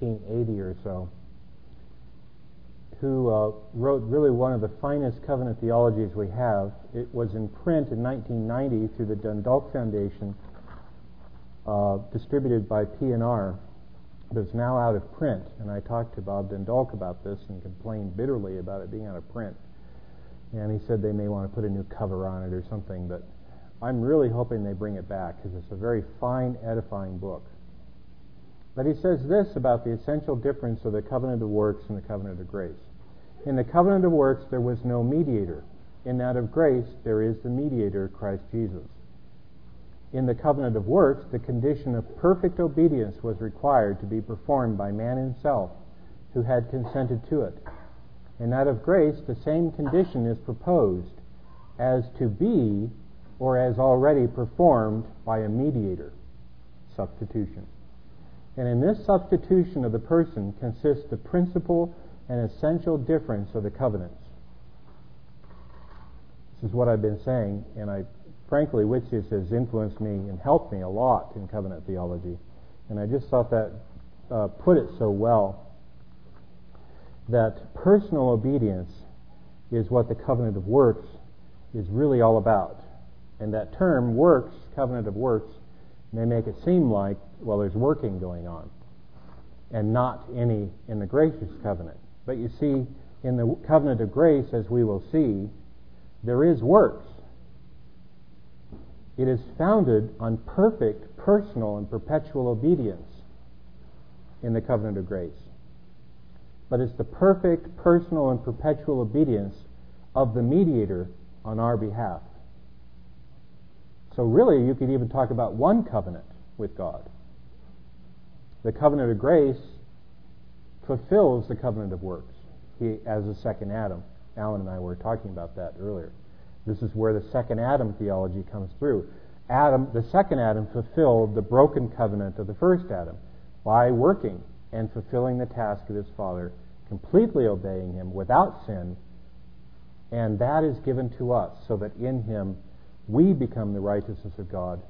1580 or so, who uh, wrote really one of the finest covenant theologies we have. It was in print in 1990 through the den Dulk Foundation, uh, distributed by P&R, but it's now out of print. And I talked to Bob den Dulk about this and complained bitterly about it being out of print. And he said they may want to put a new cover on it or something, but I'm really hoping they bring it back because it's a very fine, edifying book. But he says this about the essential difference of the covenant of works and the covenant of grace. In the covenant of works, there was no mediator. In that of grace, there is the mediator, Christ Jesus. In the covenant of works, the condition of perfect obedience was required to be performed by man himself who had consented to it. In that of grace, the same condition is proposed as to be or as already performed by a mediator. Substitution. And in this substitution of the person consists the principal and essential difference of the covenants. This is what I've been saying, and I frankly, which has influenced me and helped me a lot in covenant theology. And I just thought that uh, put it so well that personal obedience is what the covenant of works is really all about. And that term, works, covenant of works, may make it seem like, well, there's working going on, and not any in the gracious covenant. But you see, in the covenant of grace, as we will see, there is works. It is founded on perfect, personal, and perpetual obedience in the covenant of grace. But it's the perfect, personal, and perpetual obedience of the mediator on our behalf. So, really, you could even talk about one covenant with God. The covenant of grace fulfills the covenant of works. He, as a second Adam. Alan and I were talking about that earlier. This is where the second Adam theology comes through. Adam, the second Adam, fulfilled the broken covenant of the first Adam by working and fulfilling the task of his father, completely obeying him without sin, and that is given to us so that in him we become the righteousness of God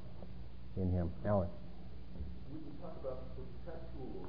in him. Alan. We can talk about perpetual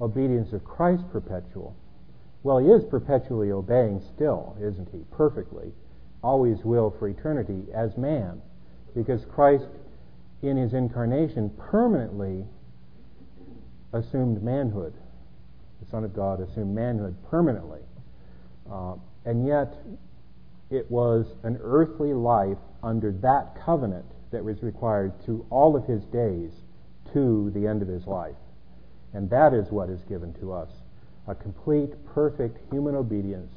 obedience of Christ perpetual? Well, he is perpetually obeying still, isn't he? Perfectly. Always will for eternity as man. Because Christ, in his incarnation, permanently assumed manhood. The Son of God assumed manhood permanently. Uh, and yet, it was an earthly life under that covenant that was required through all of his days to the end of his life. And that is what is given to us a complete, perfect human obedience,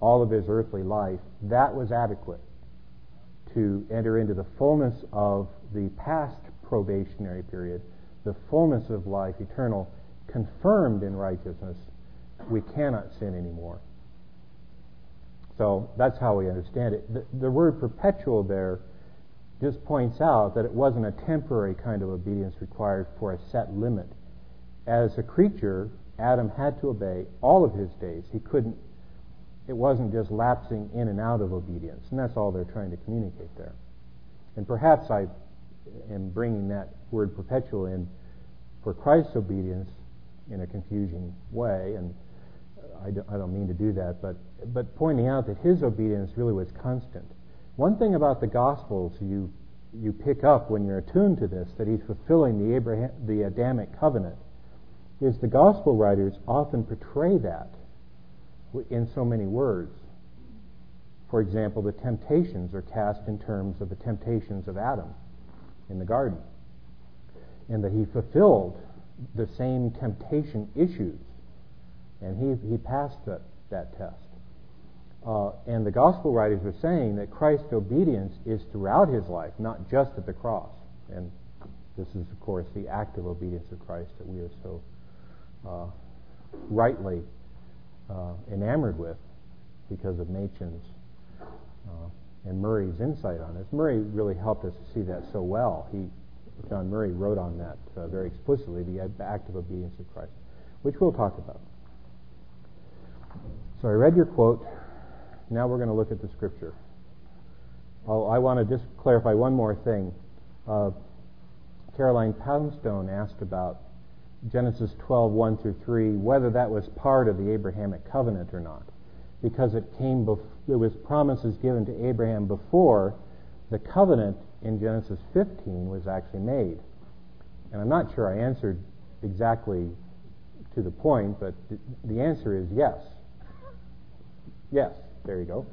all of his earthly life. That was adequate to enter into the fullness of the past probationary period, the fullness of life eternal, confirmed in righteousness. We cannot sin anymore. So that's how we understand it. The, the word perpetual there just points out that it wasn't a temporary kind of obedience required for a set limit. As a creature, Adam had to obey all of his days. He couldn't, it wasn't just lapsing in and out of obedience. And that's all they're trying to communicate there. And perhaps I am bringing that word perpetual in for Christ's obedience in a confusing way. And I don't, I don't mean to do that, but, but pointing out that his obedience really was constant one thing about the Gospels you, you pick up when you're attuned to this, that he's fulfilling the, Abraham, the Adamic covenant, is the Gospel writers often portray that in so many words. For example, the temptations are cast in terms of the temptations of Adam in the garden, and that he fulfilled the same temptation issues, and he, he passed that, that test. Uh, and the gospel writers are saying that Christ's obedience is throughout his life, not just at the cross. And this is, of course, the active obedience of Christ that we are so uh, rightly uh, enamored with because of Machen's uh, and Murray's insight on this. Murray really helped us to see that so well. He, John Murray wrote on that uh, very explicitly, the active obedience of Christ, which we'll talk about. So I read your quote. Now we're going to look at the scripture. Oh, I want to just clarify one more thing. Uh, Caroline Poundstone asked about Genesis 12, 1 through 3, whether that was part of the Abrahamic covenant or not, because it came bef- there was promises given to Abraham before the covenant in Genesis 15 was actually made. And I'm not sure I answered exactly to the point, but th- the answer is yes. Yes, there you go.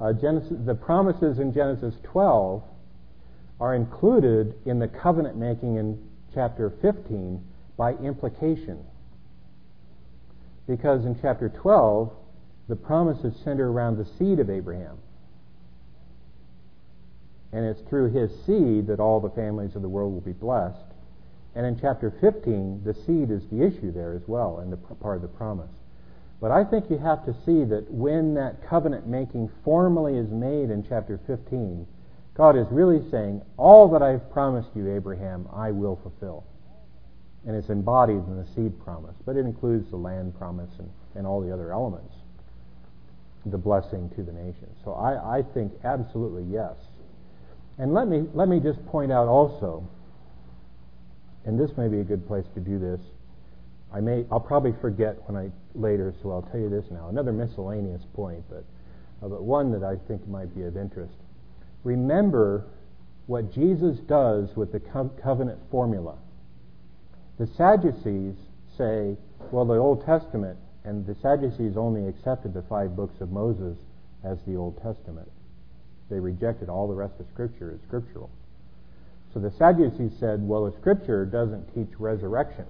Uh, Genesis, the promises in Genesis 12 are included in the covenant making in chapter 15 by implication. Because in chapter 12, the promises center around the seed of Abraham. And it's through his seed that all the families of the world will be blessed. And in chapter 15, the seed is the issue there as well, and the part of the promise. But I think you have to see that when that covenant making formally is made in chapter 15, God is really saying, All that I've promised you, Abraham, I will fulfill. And it's embodied in the seed promise, but it includes the land promise and, and all the other elements, the blessing to the nation. So I, I think absolutely yes. And let me, let me just point out also, and this may be a good place to do this. I may, I'll probably forget when I later, so I'll tell you this now. Another miscellaneous point, but, uh, but one that I think might be of interest. Remember what Jesus does with the co- covenant formula. The Sadducees say, well, the Old Testament, and the Sadducees only accepted the five books of Moses as the Old Testament. They rejected all the rest of Scripture as scriptural. So the Sadducees said, well, the Scripture doesn't teach resurrection.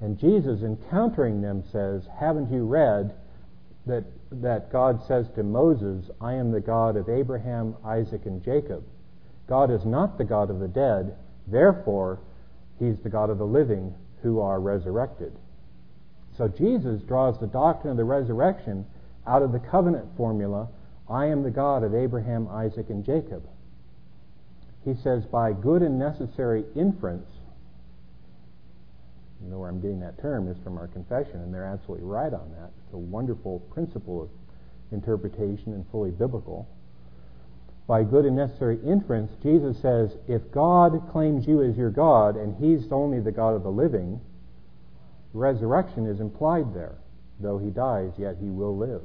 And Jesus, encountering them, says, Haven't you read that, that God says to Moses, I am the God of Abraham, Isaac, and Jacob? God is not the God of the dead, therefore, He's the God of the living who are resurrected. So Jesus draws the doctrine of the resurrection out of the covenant formula I am the God of Abraham, Isaac, and Jacob. He says, by good and necessary inference, you know where I'm getting that term is from our confession, and they're absolutely right on that. It's a wonderful principle of interpretation and fully biblical. By good and necessary inference, Jesus says, if God claims you as your God and He's only the God of the living, resurrection is implied there. Though He dies, yet He will live.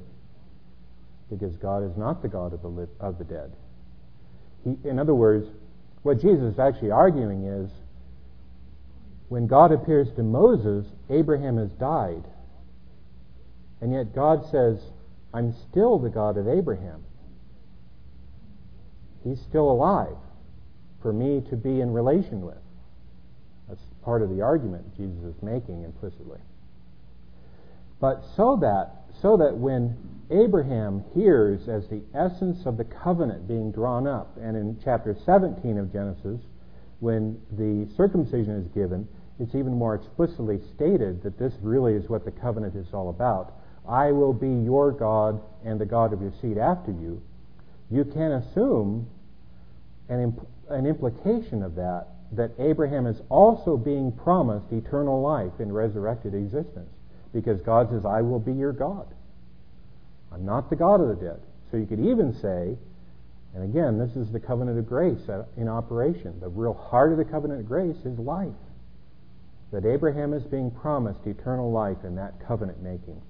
Because God is not the God of the, li- of the dead. He, in other words, what Jesus is actually arguing is when God appears to Moses, Abraham has died. And yet God says, I'm still the God of Abraham. He's still alive for me to be in relation with. That's part of the argument Jesus is making implicitly. But so that so that when Abraham hears as the essence of the covenant being drawn up, and in chapter 17 of Genesis, when the circumcision is given, it's even more explicitly stated that this really is what the covenant is all about. I will be your God and the God of your seed after you. You can assume an, imp- an implication of that, that Abraham is also being promised eternal life in resurrected existence. Because God says, I will be your God. I'm not the God of the dead. So you could even say, and again, this is the covenant of grace uh, in operation. The real heart of the covenant of grace is life that Abraham is being promised eternal life in that covenant making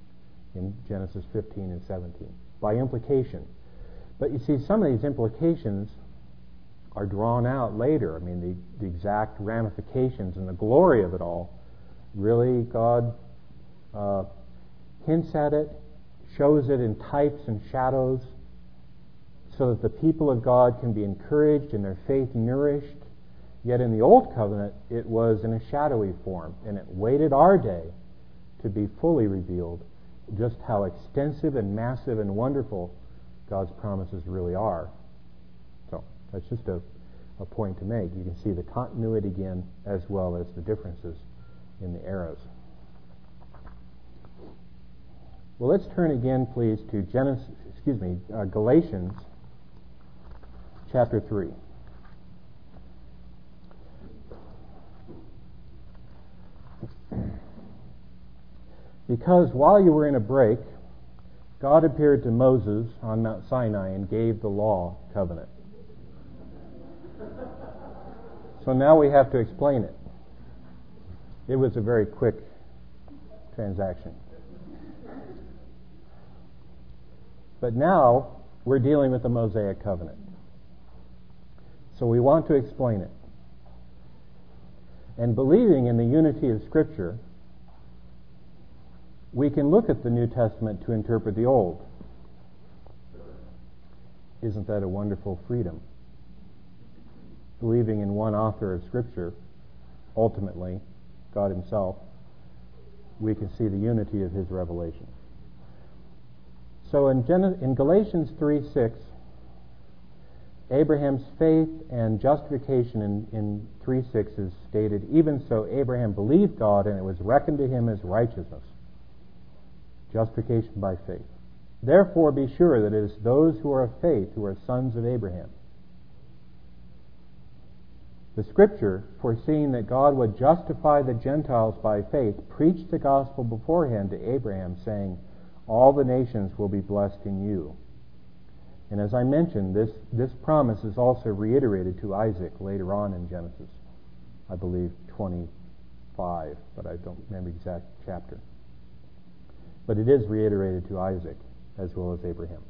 in Genesis 15 and 17 by implication. But you see, some of these implications are drawn out later. I mean, the, the exact ramifications and the glory of it all. Really, God uh, hints at it, shows it in types and shadows, so that the people of God can be encouraged and their faith nourished Yet in the Old Covenant, it was in a shadowy form, and it waited our day to be fully revealed just how extensive and massive and wonderful God's promises really are. So that's just a, a point to make. You can see the continuity again as well as the differences in the eras. Well, let's turn again, please, to Genesis, excuse me, uh, Galatians chapter 3. Because while you were in a break, God appeared to Moses on Mount Sinai and gave the law covenant. So now we have to explain it. It was a very quick transaction. But now we're dealing with the Mosaic covenant. So we want to explain it. And believing in the unity of Scripture, we can look at the New Testament to interpret the Old. Isn't that a wonderful freedom? Believing in one author of Scripture, ultimately, God Himself, we can see the unity of His revelation. So in, Gen- in Galatians 3 6, Abraham's faith and justification in, in 3 6 is stated, even so, Abraham believed God and it was reckoned to him as righteousness. Justification by faith. Therefore, be sure that it is those who are of faith who are sons of Abraham. The scripture, foreseeing that God would justify the Gentiles by faith, preached the gospel beforehand to Abraham, saying, All the nations will be blessed in you. And as I mentioned, this, this promise is also reiterated to Isaac later on in Genesis, I believe 25, but I don't remember exact chapter. But it is reiterated to Isaac as well as Abraham.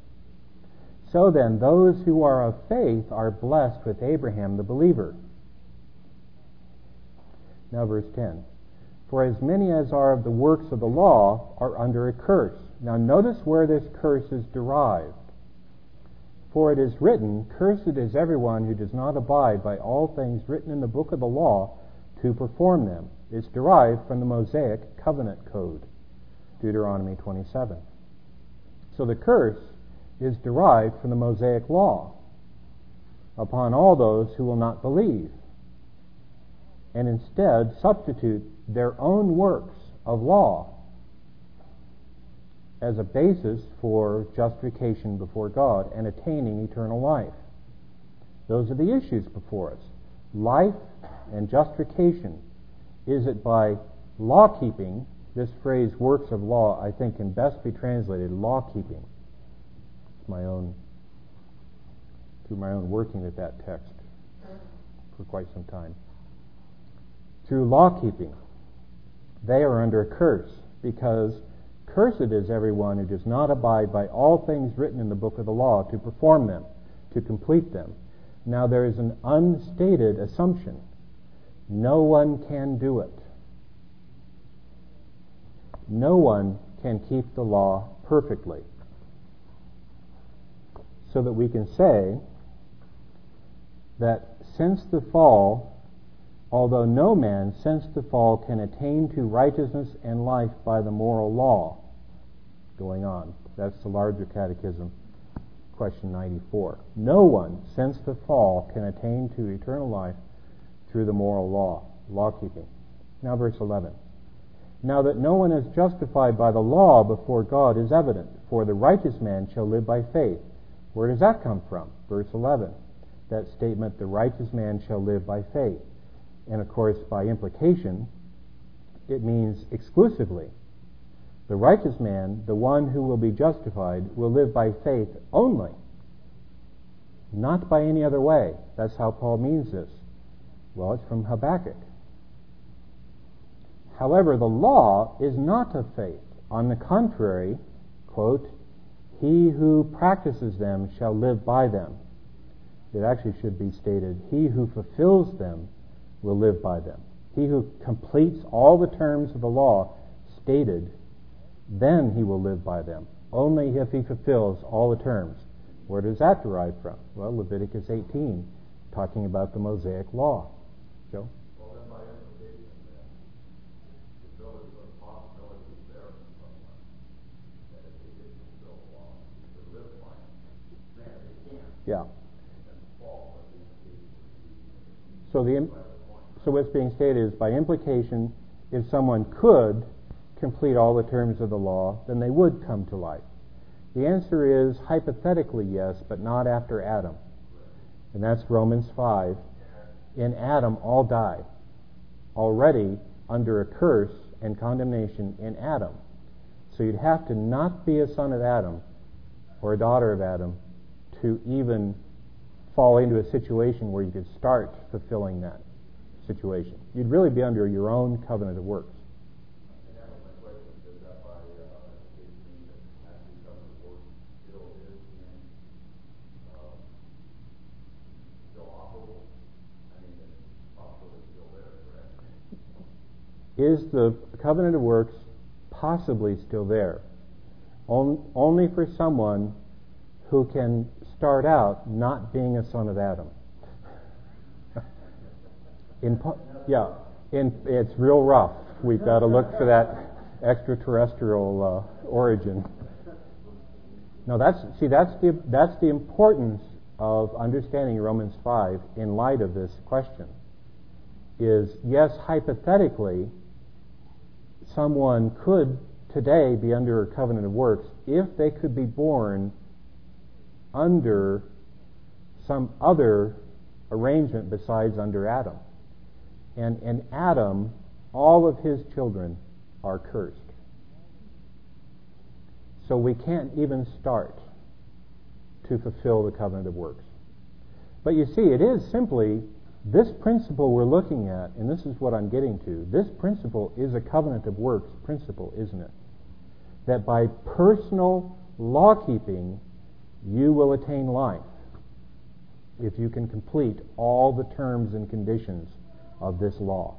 So then, those who are of faith are blessed with Abraham the believer. Now, verse 10. For as many as are of the works of the law are under a curse. Now, notice where this curse is derived. For it is written, Cursed is everyone who does not abide by all things written in the book of the law to perform them. It's derived from the Mosaic covenant code, Deuteronomy 27. So the curse is derived from the Mosaic law upon all those who will not believe and instead substitute their own works of law as a basis for justification before God and attaining eternal life. Those are the issues before us. Life and justification. Is it by law keeping? This phrase, works of law, I think can best be translated law keeping. My own, through my own working with that text for quite some time. Through law keeping, they are under a curse because Cursed is everyone who does not abide by all things written in the book of the law to perform them, to complete them. Now there is an unstated assumption. No one can do it. No one can keep the law perfectly. So that we can say that since the fall, although no man since the fall can attain to righteousness and life by the moral law, going on. That's the larger catechism, question 94. No one, since the fall, can attain to eternal life through the moral law, law keeping. Now, verse 11. Now that no one is justified by the law before God is evident, for the righteous man shall live by faith. Where does that come from? Verse 11. That statement, the righteous man shall live by faith. And of course, by implication, it means exclusively the righteous man, the one who will be justified, will live by faith only, not by any other way. That's how Paul means this. Well, it's from Habakkuk. However, the law is not of faith. On the contrary, quote, he who practices them shall live by them. It actually should be stated, he who fulfills them will live by them. He who completes all the terms of the law stated then he will live by them, only if he fulfills all the terms. Where does that derive from? Well, Leviticus 18, talking about the Mosaic law. Joe? Well, then by implication, then, if there was a possibility there for someone that if they didn't fulfill the law, they could live by it. Granted, they can't. Yeah. So the so what's being stated is by implication, if someone could complete all the terms of the law, then they would come to life. The answer is hypothetically yes, but not after Adam. And that's Romans 5. In Adam, all die. Already under a curse and condemnation in Adam. So you'd have to not be a son of Adam or a daughter of Adam to even fall into a situation where you could start fulfilling that situation. You'd really be under your own covenant of works. Is the covenant of works possibly still there? On, only for someone who can start out not being a son of Adam. In, yeah, in, it's real rough. We've got to look for that extraterrestrial uh, origin. No, that's see that's the that's the importance of understanding Romans five in light of this question. Is yes, hypothetically, someone could today be under a covenant of works if they could be born under some other arrangement besides under Adam. And in Adam, all of his children are cursed. So we can't even start to fulfill the covenant of works. But you see, it is simply this principle we're looking at, and this is what I'm getting to. This principle is a covenant of works principle, isn't it? That by personal law keeping, you will attain life if you can complete all the terms and conditions of this law.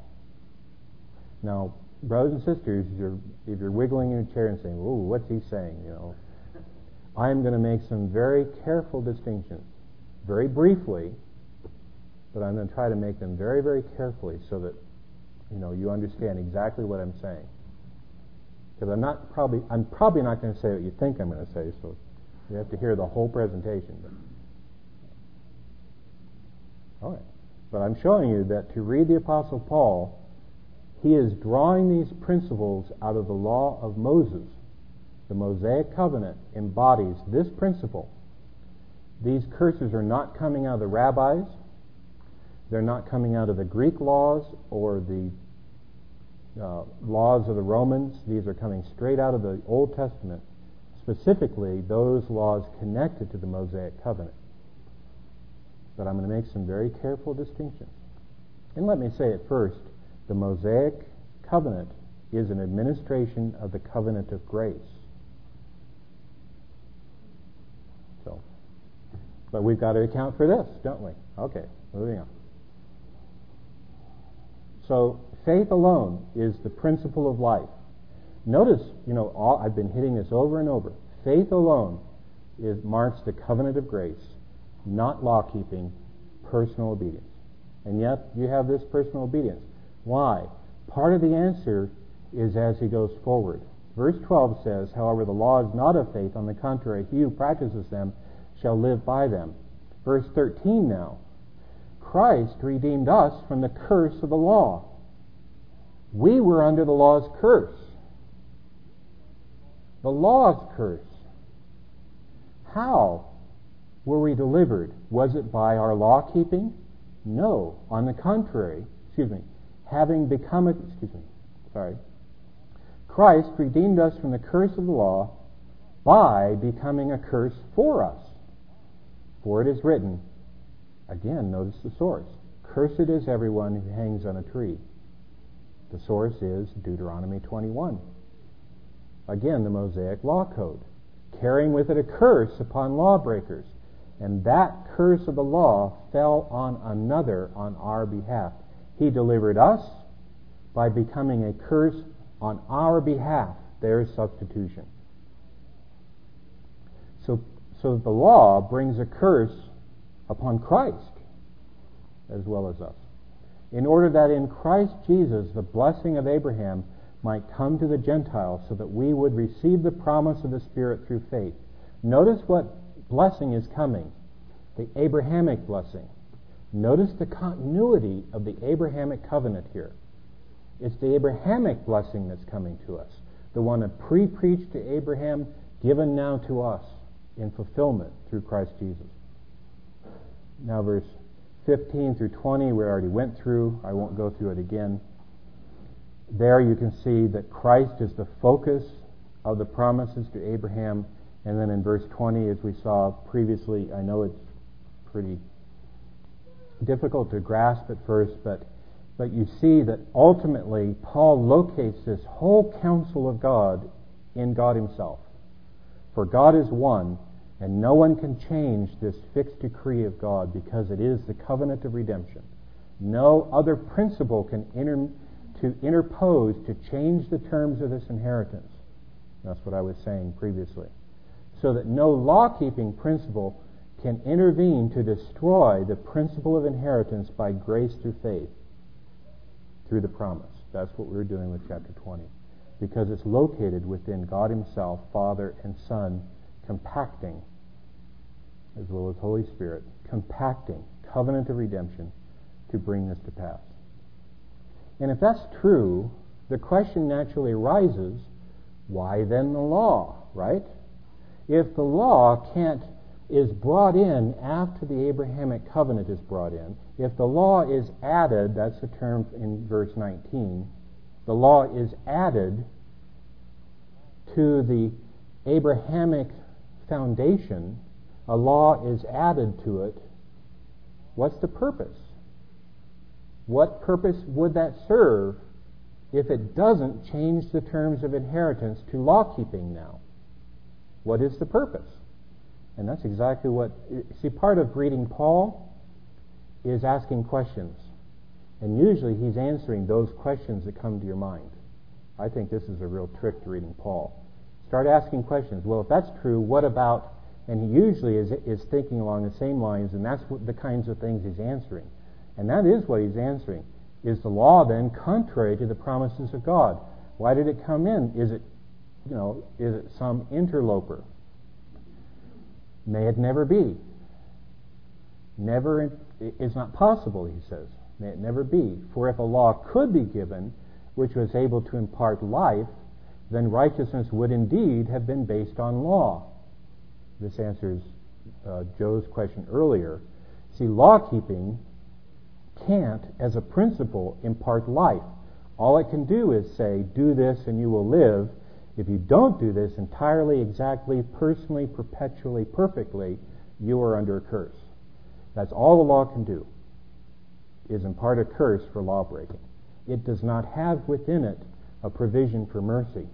Now, brothers and sisters, if you're, if you're wiggling in your chair and saying, "Ooh, what's he saying?" You know, I am going to make some very careful distinctions, very briefly, but I'm going to try to make them very, very carefully so that you know you understand exactly what I'm saying. Because I'm not probably I'm probably not going to say what you think I'm going to say, so you have to hear the whole presentation. All right. But I'm showing you that to read the Apostle Paul, he is drawing these principles out of the law of Moses. The Mosaic covenant embodies this principle. These curses are not coming out of the rabbis. They're not coming out of the Greek laws or the uh, laws of the Romans. These are coming straight out of the Old Testament, specifically those laws connected to the Mosaic covenant but I'm going to make some very careful distinctions. And let me say it first the Mosaic covenant is an administration of the covenant of grace. So, but we've got to account for this, don't we? Okay, moving on. So, faith alone is the principle of life. Notice, you know, all, I've been hitting this over and over. Faith alone is, marks the covenant of grace not law keeping, personal obedience. And yet you have this personal obedience. Why? Part of the answer is as he goes forward. Verse 12 says, However, the law is not of faith. On the contrary, he who practices them shall live by them. Verse 13 now. Christ redeemed us from the curse of the law. We were under the law's curse. The law's curse. How? were we delivered? Was it by our law keeping? No. On the contrary, excuse me, having become a, excuse me, sorry. Christ redeemed us from the curse of the law by becoming a curse for us. For it is written, again, notice the source. Cursed is everyone who hangs on a tree. The source is Deuteronomy 21. Again, the Mosaic Law Code, carrying with it a curse upon lawbreakers. And that curse of the law fell on another on our behalf. He delivered us by becoming a curse on our behalf. There's substitution. So, so the law brings a curse upon Christ as well as us. In order that in Christ Jesus the blessing of Abraham might come to the Gentiles so that we would receive the promise of the Spirit through faith. Notice what blessing is coming the Abrahamic blessing. Notice the continuity of the Abrahamic covenant here. It's the Abrahamic blessing that's coming to us. the one that pre preached to Abraham, given now to us in fulfillment through Christ Jesus. Now, verse 15 through 20, we already went through. I won't go through it again. There you can see that Christ is the focus of the promises to Abraham. And then in verse 20, as we saw previously, I know it's pretty difficult to grasp at first, but, but you see that ultimately Paul locates this whole counsel of God in God Himself. For God is one, and no one can change this fixed decree of God because it is the covenant of redemption. No other principle can inter- to interpose to change the terms of this inheritance. That's what I was saying previously. So that no law keeping principle can intervene to destroy the principle of inheritance by grace through faith, through the promise. That's what we're doing with chapter 20. Because it's located within God Himself, Father and Son, compacting as well as Holy Spirit, compacting covenant of redemption to bring this to pass. And if that's true, the question naturally arises why then the law, right? If the law can't is brought in after the Abrahamic covenant is brought in, if the law is added, that's the term in verse 19, the law is added to the Abrahamic foundation, a law is added to it, what's the purpose? What purpose would that serve if it doesn't change the terms of inheritance to law keeping now? What is the purpose? And that's exactly what. See, part of reading Paul is asking questions. And usually he's answering those questions that come to your mind. I think this is a real trick to reading Paul. Start asking questions. Well, if that's true, what about and he usually is, is thinking along the same lines, and that's what, the kinds of things he's answering. And that is what he's answering. Is the law then contrary to the promises of God? Why did it come in? Is it, you know, is it some interloper? May it never be. Never is not possible, he says. May it never be. For if a law could be given which was able to impart life, then righteousness would indeed have been based on law. This answers uh, Joe's question earlier. See, law keeping can't, as a principle, impart life. All it can do is say, do this and you will live. If you don't do this entirely, exactly, personally, perpetually, perfectly, you are under a curse. That's all the law can do, is impart a curse for lawbreaking. It does not have within it a provision for mercy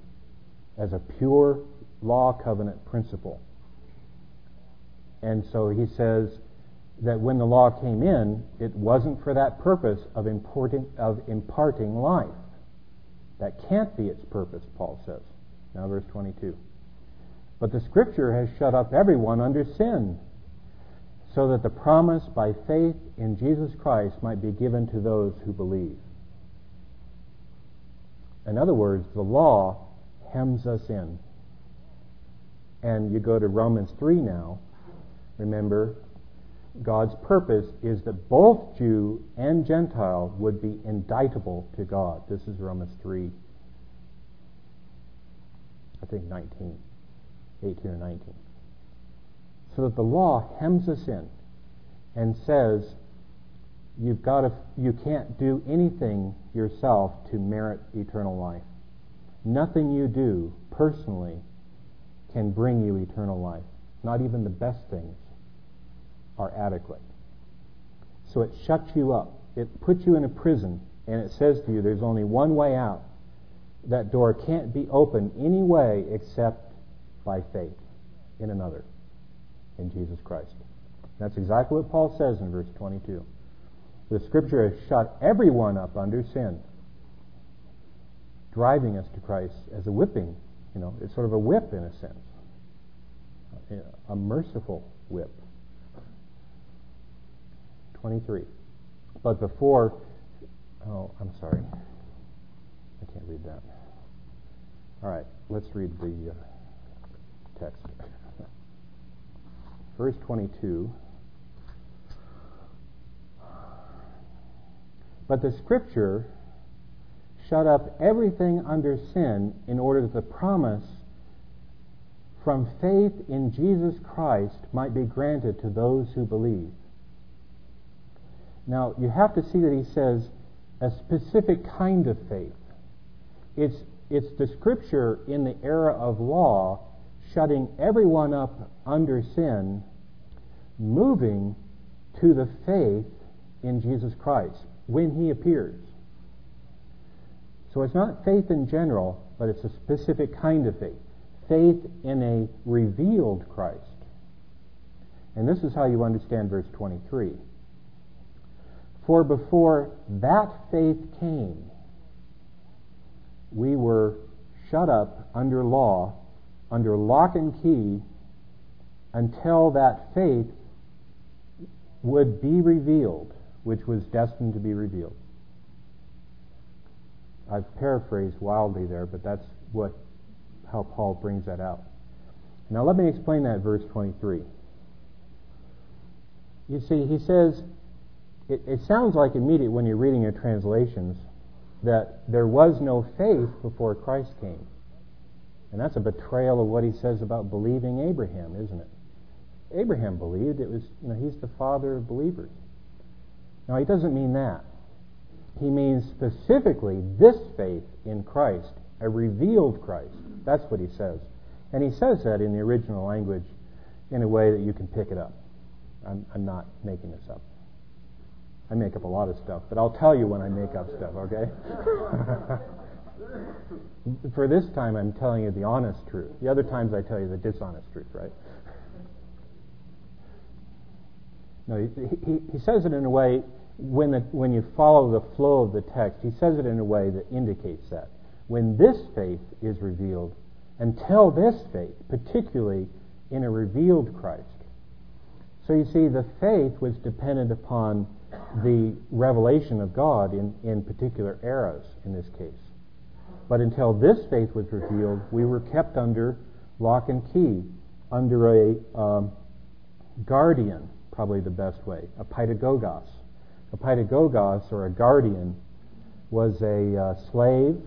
as a pure law covenant principle. And so he says that when the law came in, it wasn't for that purpose of, of imparting life. That can't be its purpose, Paul says. Now, verse 22. But the Scripture has shut up everyone under sin, so that the promise by faith in Jesus Christ might be given to those who believe. In other words, the law hems us in. And you go to Romans 3 now, remember, God's purpose is that both Jew and Gentile would be indictable to God. This is Romans 3, I think 19, 18 or 19. So that the law hems us in and says, you've got to, you can't do anything yourself to merit eternal life. Nothing you do personally can bring you eternal life. Not even the best things are adequate. So it shuts you up. It puts you in a prison, and it says to you, there's only one way out. That door can't be opened any way except by faith in another, in Jesus Christ. That's exactly what Paul says in verse 22. The Scripture has shut everyone up under sin, driving us to Christ as a whipping. You know, it's sort of a whip in a sense, a merciful whip. 23. But before, oh, I'm sorry. I can't read that. All right, let's read the uh, text. Verse 22. But the scripture shut up everything under sin in order that the promise from faith in Jesus Christ might be granted to those who believe. Now, you have to see that he says a specific kind of faith. It's, it's the scripture in the era of law shutting everyone up under sin, moving to the faith in Jesus Christ when he appears. So it's not faith in general, but it's a specific kind of faith. Faith in a revealed Christ. And this is how you understand verse 23. For before that faith came, we were shut up under law, under lock and key, until that faith would be revealed, which was destined to be revealed. I've paraphrased wildly there, but that's what how Paul brings that out. Now let me explain that verse 23. You see, he says, it, it sounds like immediate when you're reading your translations that there was no faith before Christ came. And that's a betrayal of what he says about believing Abraham, isn't it? Abraham believed it was, you know, he's the father of believers. Now, he doesn't mean that. He means specifically this faith in Christ, a revealed Christ. That's what he says. And he says that in the original language in a way that you can pick it up. I'm, I'm not making this up. I make up a lot of stuff, but I'll tell you when I make up stuff, okay? For this time, I'm telling you the honest truth. The other times, I tell you the dishonest truth, right? No, he, he, he says it in a way, when, the, when you follow the flow of the text, he says it in a way that indicates that. When this faith is revealed, until this faith, particularly in a revealed Christ. So you see, the faith was dependent upon the revelation of God in, in particular eras in this case. But until this faith was revealed, we were kept under lock and key, under a um, guardian, probably the best way, a paidagogos. A paidagogos, or a guardian, was a uh, slave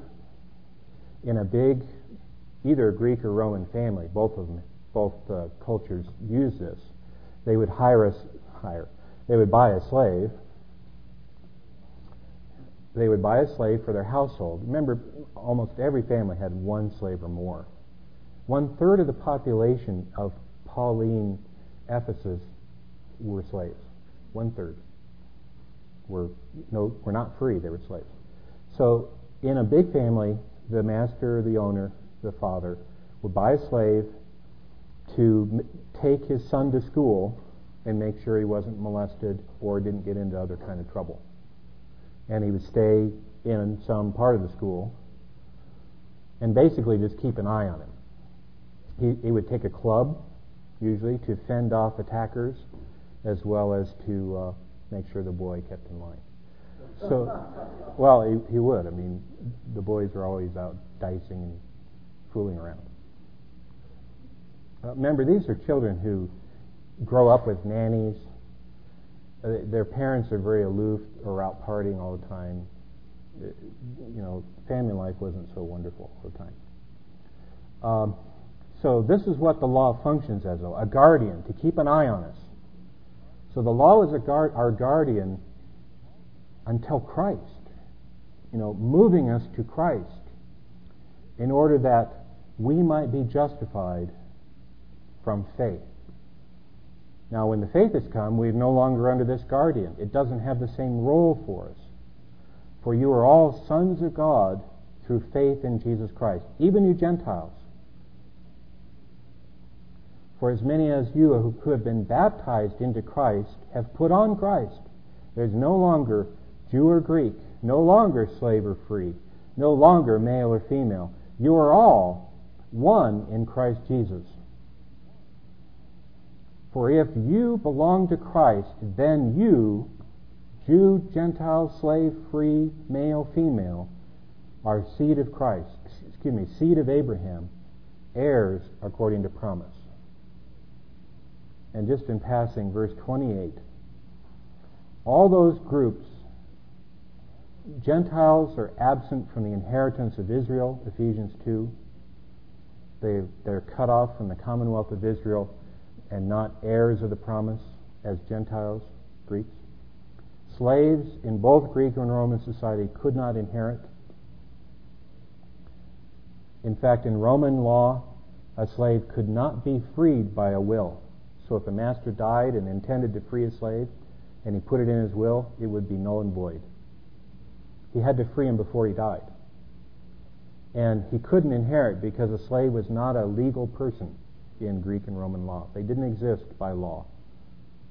in a big, either Greek or Roman family. Both of them, both uh, cultures use this. They would hire us, hire. They would buy a slave, they would buy a slave for their household. Remember, almost every family had one slave or more. One third of the population of Pauline Ephesus were slaves. One third were no were not free; they were slaves. So, in a big family, the master, the owner, the father would buy a slave to take his son to school and make sure he wasn't molested or didn't get into other kind of trouble and he would stay in some part of the school and basically just keep an eye on him. He, he would take a club, usually, to fend off attackers as well as to uh, make sure the boy kept in line. So, well, he, he would. I mean, the boys were always out dicing and fooling around. Uh, remember, these are children who grow up with nannies their parents are very aloof or out partying all the time. Uh, you know, family life wasn't so wonderful all the time. Um, so this is what the law functions as, a guardian, to keep an eye on us. So the law is guard, our guardian until Christ, you know, moving us to Christ in order that we might be justified from faith. Now, when the faith has come, we are no longer under this guardian. It doesn't have the same role for us. For you are all sons of God through faith in Jesus Christ, even you Gentiles. For as many as you who have been baptized into Christ have put on Christ. There's no longer Jew or Greek, no longer slave or free, no longer male or female. You are all one in Christ Jesus. For if you belong to Christ, then you, Jew, Gentile, slave, free, male, female, are seed of Christ, excuse me, seed of Abraham, heirs according to promise. And just in passing, verse 28, all those groups Gentiles are absent from the inheritance of Israel, Ephesians 2. They, they're cut off from the commonwealth of Israel and not heirs of the promise as Gentiles, Greeks. Slaves in both Greek and Roman society could not inherit. In fact, in Roman law, a slave could not be freed by a will. So if a master died and intended to free a slave, and he put it in his will, it would be null and void. He had to free him before he died. And he couldn't inherit because a slave was not a legal person in Greek and Roman law. They didn't exist by law.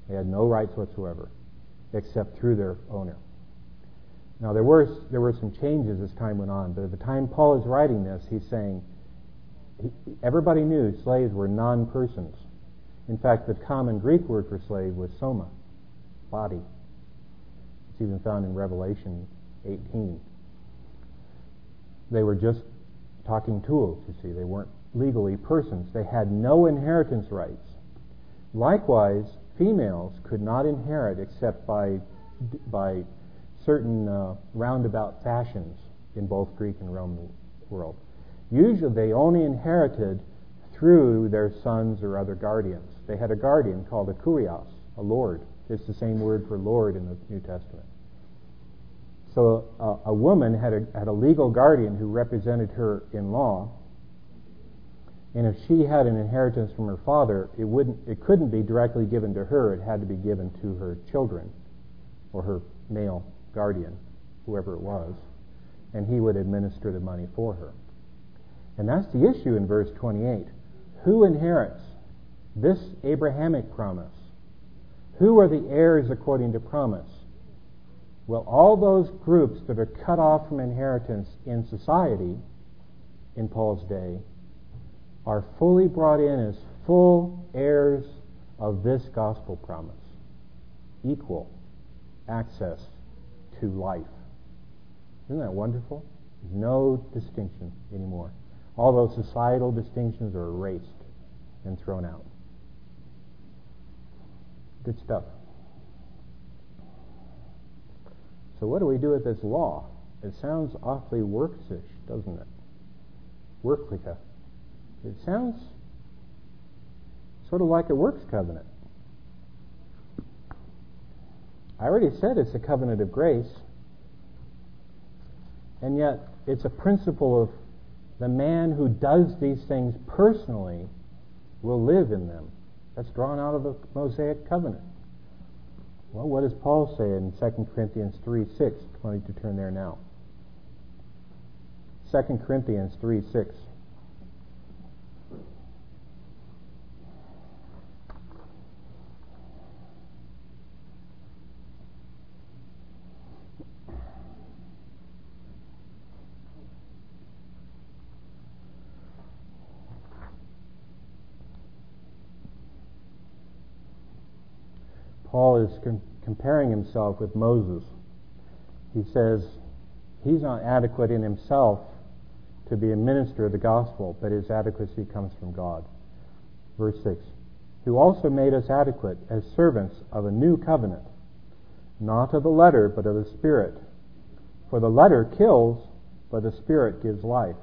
They had no rights whatsoever except through their owner. Now, there were, there were some changes as time went on, but at the time Paul is writing this, he's saying he, everybody knew slaves were non persons. In fact, the common Greek word for slave was soma, body. It's even found in Revelation 18. They were just talking tools, you see. They weren't legally persons. They had no inheritance rights. Likewise, females could not inherit except by, by certain uh, roundabout fashions in both Greek and Roman world. Usually they only inherited through their sons or other guardians. They had a guardian called a kurios, a lord. It's the same word for lord in the New Testament. So uh, a woman had a, had a legal guardian who represented her in law, and if she had an inheritance from her father, it wouldn't, it couldn't be directly given to her. It had to be given to her children, or her male guardian, whoever it was, and he would administer the money for her. And that's the issue in verse 28. Who inherits this Abrahamic promise? Who are the heirs according to promise? Well, all those groups that are cut off from inheritance in society in Paul's day are fully brought in as full heirs of this gospel promise. Equal access to life. Isn't that wonderful? There's no distinction anymore. All those societal distinctions are erased and thrown out. Good stuff. So, what do we do with this law? It sounds awfully worksish, doesn't it? Worklica. It sounds sort of like a works covenant. I already said it's a covenant of grace, and yet it's a principle of the man who does these things personally will live in them. That's drawn out of the Mosaic covenant. Well, what does Paul say in 2 Corinthians 3 6? I you to turn there now. 2 Corinthians 3 6. Paul is com- comparing himself with Moses. He says he's not adequate in himself to be a minister of the gospel, but his adequacy comes from God. Verse 6 Who also made us adequate as servants of a new covenant, not of the letter, but of the Spirit. For the letter kills, but the Spirit gives life.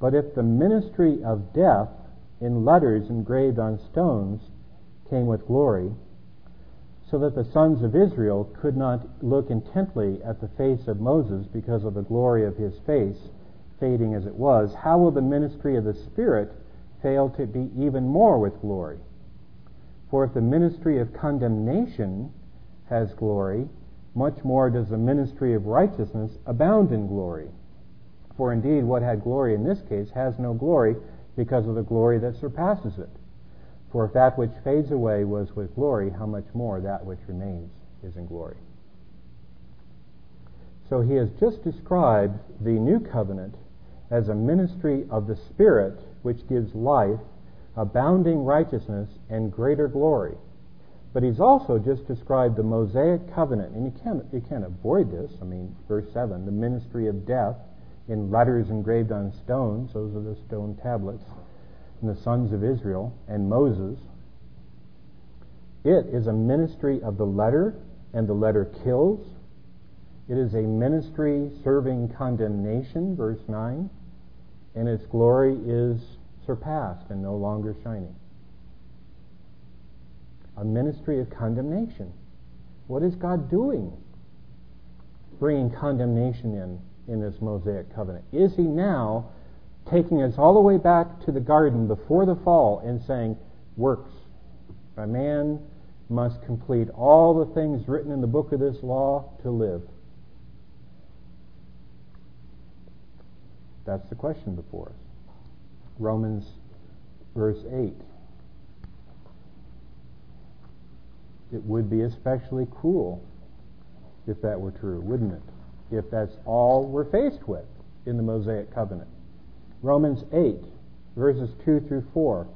But if the ministry of death in letters engraved on stones came with glory, so that the sons of Israel could not look intently at the face of Moses because of the glory of his face, fading as it was, how will the ministry of the Spirit fail to be even more with glory? For if the ministry of condemnation has glory, much more does the ministry of righteousness abound in glory. For indeed, what had glory in this case has no glory because of the glory that surpasses it. For if that which fades away was with glory, how much more that which remains is in glory. So he has just described the new covenant as a ministry of the Spirit which gives life, abounding righteousness, and greater glory. But he's also just described the Mosaic covenant, and you can't, you can't avoid this. I mean, verse 7 the ministry of death in letters engraved on stones, those are the stone tablets and the sons of Israel and Moses. It is a ministry of the letter, and the letter kills. It is a ministry serving condemnation, verse 9, and its glory is surpassed and no longer shining. A ministry of condemnation. What is God doing? Bringing condemnation in in this Mosaic covenant. Is He now taking us all the way back to the garden before the fall and saying, works. A man must complete all the things written in the book of this law to live. That's the question before us. Romans verse 8. It would be especially cruel if that were true, wouldn't it? If that's all we're faced with in the Mosaic covenant. Romans 8, verses 2 through 4.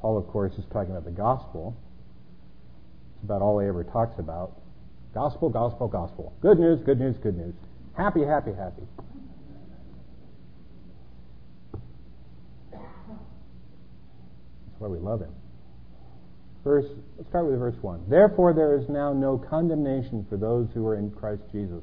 Paul, of course, is talking about the gospel. It's about all he ever talks about. Gospel, gospel, gospel. Good news, good news, good news. Happy, happy, happy. That's why we love him. Verse, let's start with verse 1. Therefore, there is now no condemnation for those who are in Christ Jesus.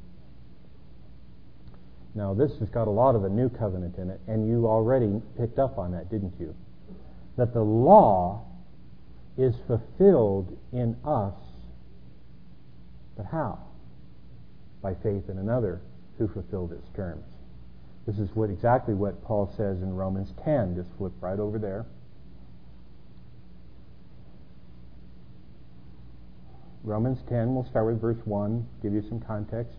Now, this has got a lot of the new covenant in it, and you already picked up on that, didn't you? That the law is fulfilled in us. But how? By faith in another who fulfilled its terms. This is what exactly what Paul says in Romans 10. Just flip right over there. Romans 10, we'll start with verse 1, give you some context.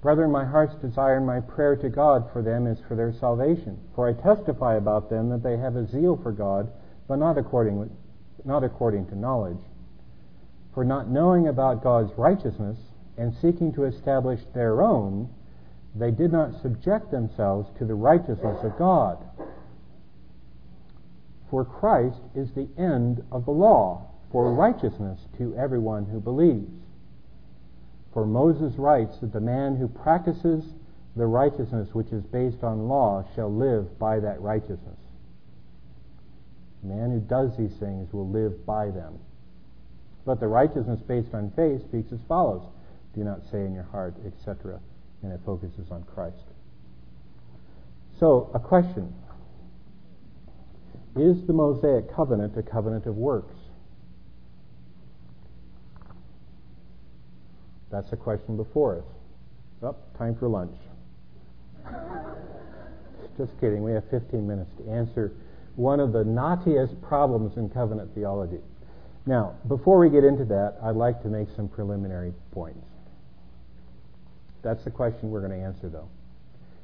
Brethren, my heart's desire and my prayer to God for them is for their salvation. For I testify about them that they have a zeal for God, but not according, not according to knowledge. For not knowing about God's righteousness and seeking to establish their own, they did not subject themselves to the righteousness of God. For Christ is the end of the law for righteousness to everyone who believes. For Moses writes that the man who practices the righteousness which is based on law shall live by that righteousness. The man who does these things will live by them. But the righteousness based on faith speaks as follows Do not say in your heart, etc., and it focuses on Christ. So, a question Is the Mosaic covenant a covenant of works? That's the question before us. Oh, time for lunch. Just kidding. We have 15 minutes to answer one of the knottiest problems in covenant theology. Now, before we get into that, I'd like to make some preliminary points. That's the question we're going to answer, though.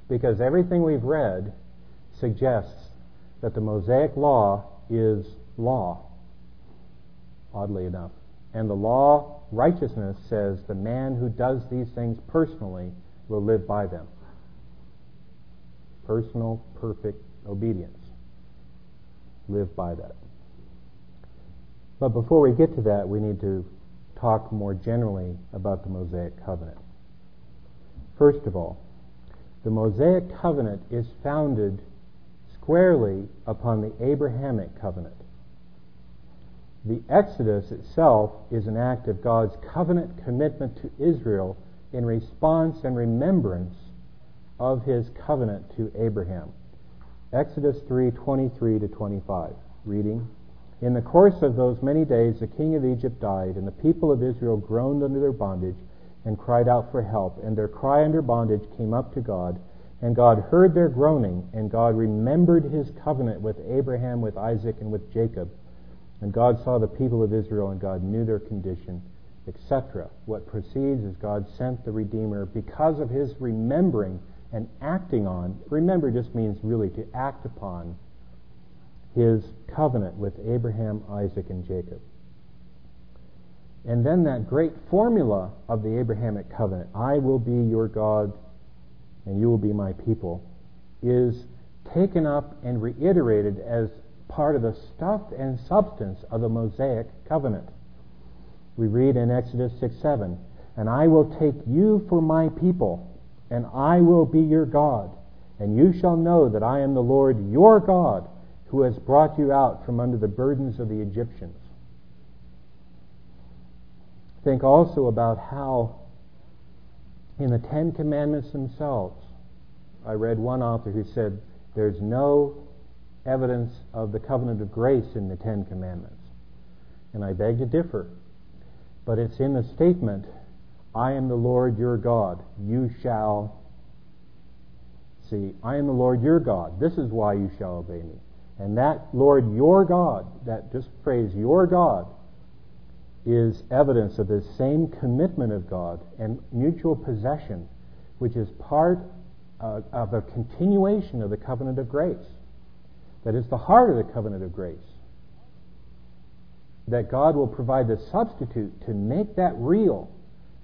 Because everything we've read suggests that the Mosaic law is law, oddly enough. And the law, righteousness, says the man who does these things personally will live by them. Personal, perfect obedience. Live by that. But before we get to that, we need to talk more generally about the Mosaic covenant. First of all, the Mosaic covenant is founded squarely upon the Abrahamic covenant. The Exodus itself is an act of God's covenant commitment to Israel in response and remembrance of his covenant to Abraham. Exodus 3:23 to 25. Reading In the course of those many days the king of Egypt died and the people of Israel groaned under their bondage and cried out for help and their cry under bondage came up to God and God heard their groaning and God remembered his covenant with Abraham with Isaac and with Jacob and God saw the people of Israel, and God knew their condition, etc. What proceeds is God sent the Redeemer because of his remembering and acting on. Remember just means really to act upon his covenant with Abraham, Isaac, and Jacob. And then that great formula of the Abrahamic covenant, I will be your God and you will be my people, is taken up and reiterated as part of the stuff and substance of the Mosaic covenant. We read in Exodus 6 7, And I will take you for my people, and I will be your God, and you shall know that I am the Lord your God, who has brought you out from under the burdens of the Egyptians. Think also about how in the Ten Commandments themselves, I read one author who said, There's no evidence of the covenant of grace in the Ten Commandments. And I beg to differ. But it's in the statement, I am the Lord your God. You shall see, I am the Lord your God. This is why you shall obey me. And that Lord your God, that just phrase, your God, is evidence of this same commitment of God and mutual possession, which is part uh, of a continuation of the covenant of grace. That is the heart of the covenant of grace. That God will provide the substitute to make that real,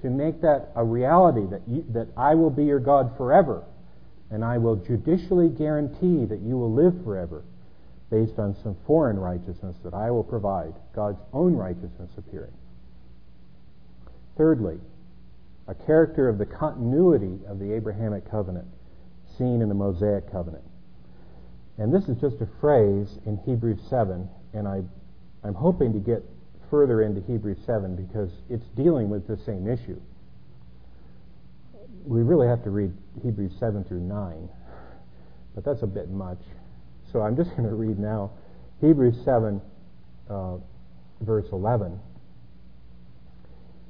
to make that a reality, that, you, that I will be your God forever, and I will judicially guarantee that you will live forever based on some foreign righteousness that I will provide, God's own righteousness appearing. Thirdly, a character of the continuity of the Abrahamic covenant seen in the Mosaic covenant. And this is just a phrase in Hebrews 7, and I, I'm hoping to get further into Hebrews 7 because it's dealing with the same issue. We really have to read Hebrews 7 through 9, but that's a bit much. So I'm just going to read now Hebrews 7, uh, verse 11.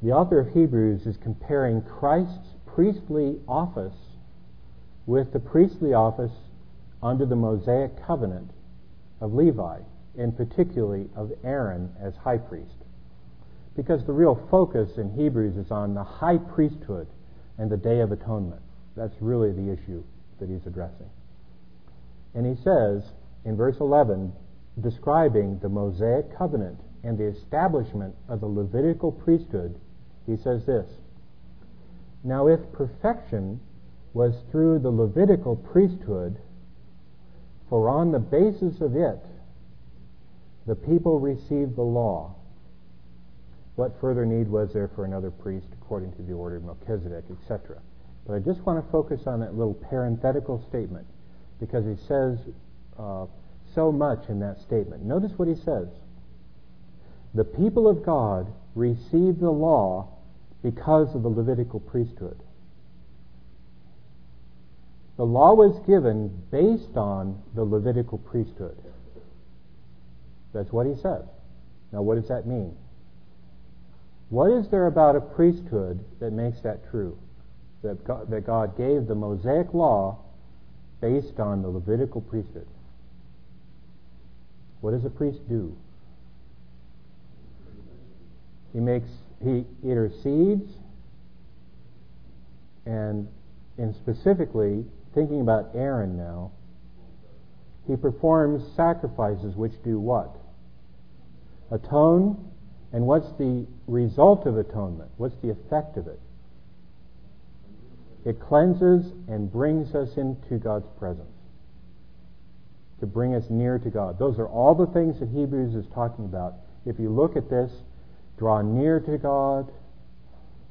The author of Hebrews is comparing Christ's priestly office with the priestly office under the Mosaic covenant of Levi, and particularly of Aaron as high priest. Because the real focus in Hebrews is on the high priesthood and the Day of Atonement. That's really the issue that he's addressing. And he says in verse 11, describing the Mosaic covenant and the establishment of the Levitical priesthood, he says this Now, if perfection was through the Levitical priesthood, for on the basis of it, the people received the law. What further need was there for another priest according to the order of Melchizedek, etc.? But I just want to focus on that little parenthetical statement because he says uh, so much in that statement. Notice what he says. The people of God received the law because of the Levitical priesthood. The law was given based on the Levitical priesthood. That's what he says. Now, what does that mean? What is there about a priesthood that makes that true? That God, that God gave the Mosaic law based on the Levitical priesthood. What does a priest do? He makes he intercedes and in specifically thinking about Aaron now, he performs sacrifices which do what? Atone. And what's the result of atonement? What's the effect of it? It cleanses and brings us into God's presence. To bring us near to God. Those are all the things that Hebrews is talking about. If you look at this, draw near to God,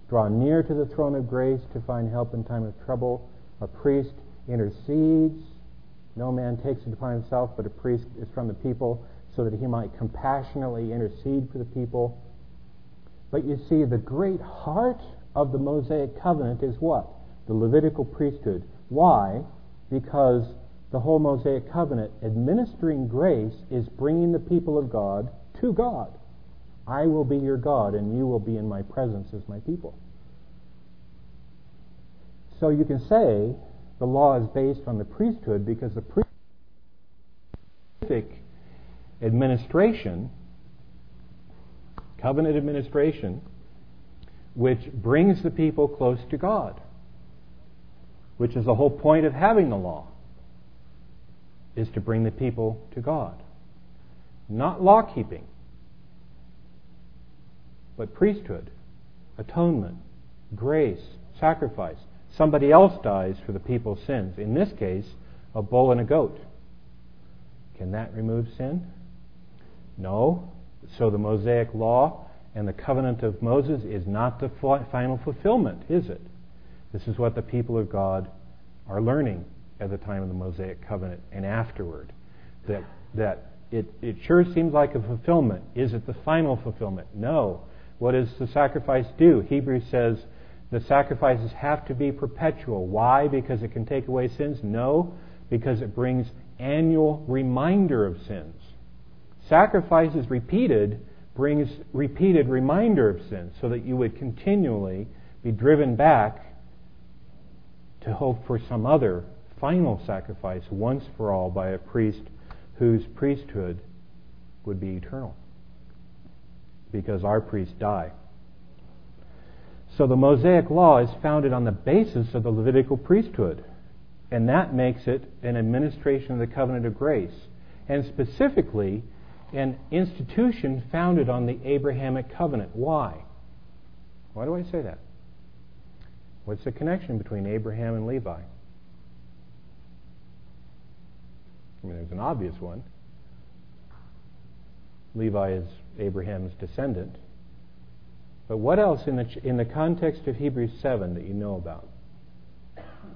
draw near to the throne of grace to find help in time of trouble. A priest intercedes. No man takes it upon himself, but a priest is from the people so that he might compassionately intercede for the people. But you see, the great heart of the Mosaic covenant is what? The Levitical priesthood. Why? Because the whole Mosaic covenant, administering grace, is bringing the people of God to God. I will be your God, and you will be in my presence as my people. So you can say the law is based on the priesthood because the priesthood administration, covenant administration, which brings the people close to God, which is the whole point of having the law is to bring the people to God. Not law keeping. but priesthood, atonement, grace, sacrifice. Somebody else dies for the people's sins. In this case, a bull and a goat. Can that remove sin? No. So the Mosaic law and the covenant of Moses is not the final fulfillment, is it? This is what the people of God are learning at the time of the Mosaic covenant and afterward. That, that it, it sure seems like a fulfillment. Is it the final fulfillment? No. What does the sacrifice do? Hebrews says the sacrifices have to be perpetual. Why? Because it can take away sins? No, because it brings annual reminder of sins. Sacrifices repeated brings repeated reminder of sins so that you would continually be driven back to hope for some other final sacrifice once for all by a priest whose priesthood would be eternal. Because our priests die. So the Mosaic law is founded on the basis of the Levitical priesthood. And that makes it an administration of the covenant of grace. And specifically, an institution founded on the Abrahamic covenant. Why? Why do I say that? What's the connection between Abraham and Levi? I mean, there's an obvious one. Levi is Abraham's descendant. But what else in the, in the context of Hebrews 7 that you know about?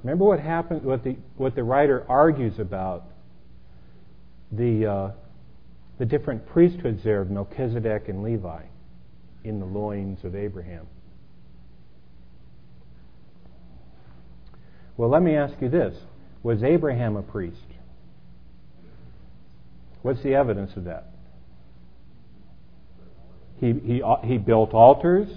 Remember what happened, what the, what the writer argues about the, uh, the different priesthoods there of Melchizedek and Levi in the loins of Abraham. Well, let me ask you this Was Abraham a priest? What's the evidence of that? He, he, he built altars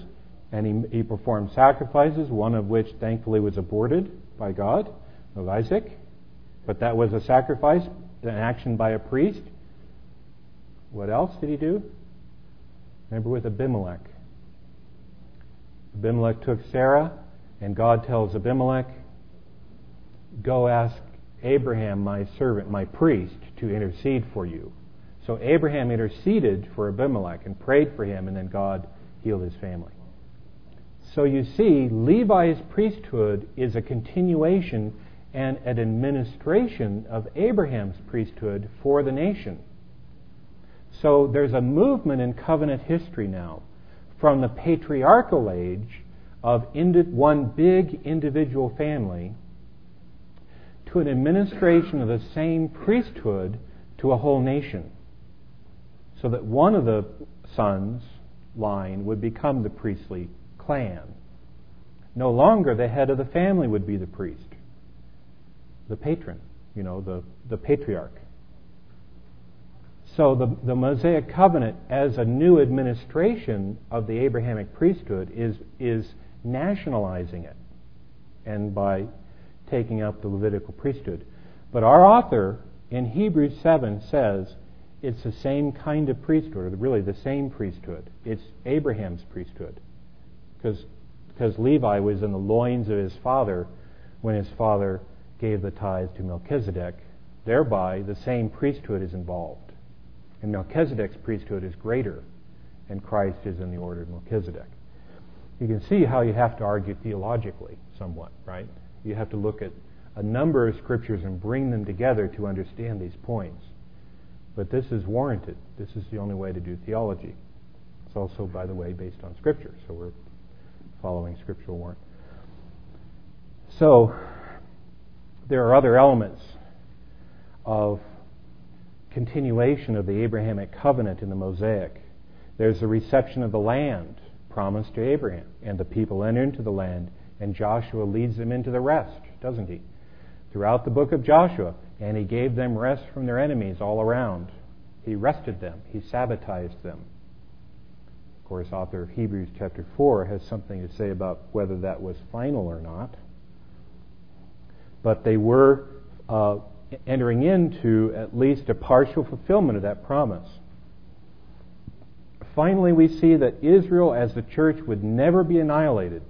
and he, he performed sacrifices, one of which thankfully was aborted by God, of Isaac. But that was a sacrifice, an action by a priest. What else did he do? Remember with Abimelech. Abimelech took Sarah, and God tells Abimelech, Go ask Abraham, my servant, my priest, to intercede for you. So Abraham interceded for Abimelech and prayed for him, and then God healed his family. So you see, Levi's priesthood is a continuation and an administration of Abraham's priesthood for the nation. So there's a movement in covenant history now from the patriarchal age of one big individual family to an administration of the same priesthood to a whole nation. So that one of the sons' line would become the priestly clan. No longer the head of the family would be the priest, the patron, you know, the, the patriarch. So the, the Mosaic covenant, as a new administration of the Abrahamic priesthood, is, is nationalizing it, and by taking up the Levitical priesthood. But our author in Hebrews 7 says it's the same kind of priesthood, or really the same priesthood. It's Abraham's priesthood. Because Levi was in the loins of his father when his father gave the tithe to Melchizedek. Thereby, the same priesthood is involved. And Melchizedek's priesthood is greater, and Christ is in the order of Melchizedek. You can see how you have to argue theologically somewhat, right? You have to look at a number of scriptures and bring them together to understand these points. But this is warranted. This is the only way to do theology. It's also, by the way, based on Scripture, so we're following scriptural warrant. So, there are other elements of continuation of the Abrahamic covenant in the Mosaic. There's the reception of the land promised to Abraham, and the people enter into the land and Joshua leads them into the rest, doesn't he? Throughout the book of Joshua. And he gave them rest from their enemies all around. He rested them, he sabbatized them. Of course, author of Hebrews chapter 4 has something to say about whether that was final or not. But they were uh, entering into at least a partial fulfillment of that promise. Finally, we see that Israel as the church would never be annihilated.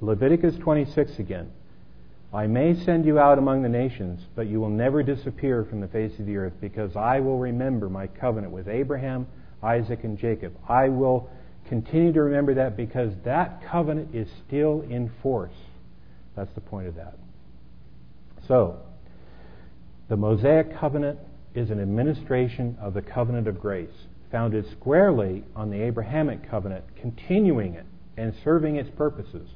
Leviticus 26 again. I may send you out among the nations, but you will never disappear from the face of the earth, because I will remember my covenant with Abraham, Isaac, and Jacob. I will Continue to remember that because that covenant is still in force. That's the point of that. So, the Mosaic covenant is an administration of the covenant of grace, founded squarely on the Abrahamic covenant, continuing it and serving its purposes.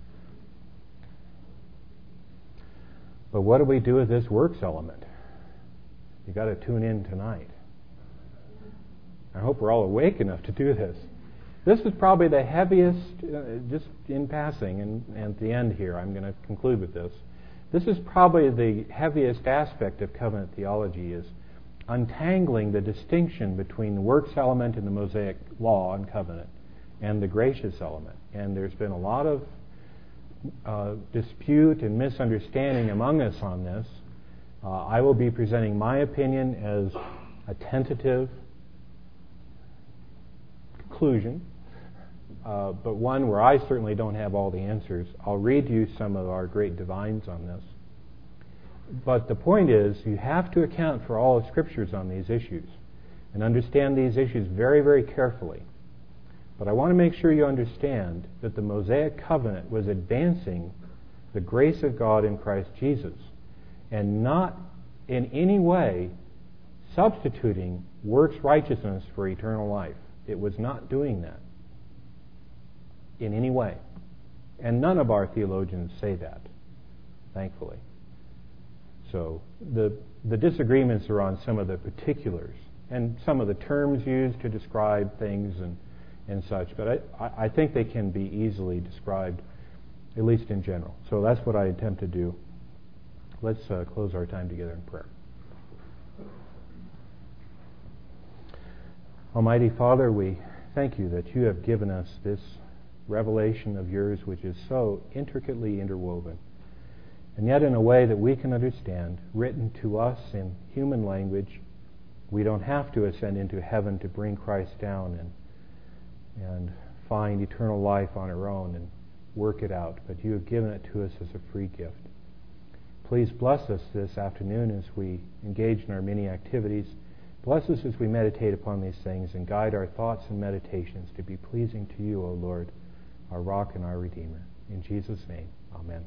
But what do we do with this works element? You got to tune in tonight. I hope we're all awake enough to do this. This is probably the heaviest, uh, just in passing, and, and at the end here, I'm going to conclude with this. This is probably the heaviest aspect of covenant theology is untangling the distinction between the works element in the Mosaic law and covenant and the gracious element. And there's been a lot of uh, dispute and misunderstanding among us on this. Uh, I will be presenting my opinion as a tentative conclusion, uh, but one where I certainly don't have all the answers. I'll read you some of our great divines on this. But the point is, you have to account for all the scriptures on these issues and understand these issues very, very carefully. But I want to make sure you understand that the Mosaic covenant was advancing the grace of God in Christ Jesus and not in any way substituting works righteousness for eternal life. It was not doing that in any way. And none of our theologians say that, thankfully. So the, the disagreements are on some of the particulars and some of the terms used to describe things and, and such, but I, I think they can be easily described, at least in general. So that's what I attempt to do. Let's uh, close our time together in prayer. Almighty Father, we thank you that you have given us this revelation of yours which is so intricately interwoven, and yet in a way that we can understand, written to us in human language. We don't have to ascend into heaven to bring Christ down and, and find eternal life on our own and work it out, but you have given it to us as a free gift. Please bless us this afternoon as we engage in our many activities. Bless us as we meditate upon these things and guide our thoughts and meditations to be pleasing to you, O Lord, our rock and our Redeemer. In Jesus' name, amen.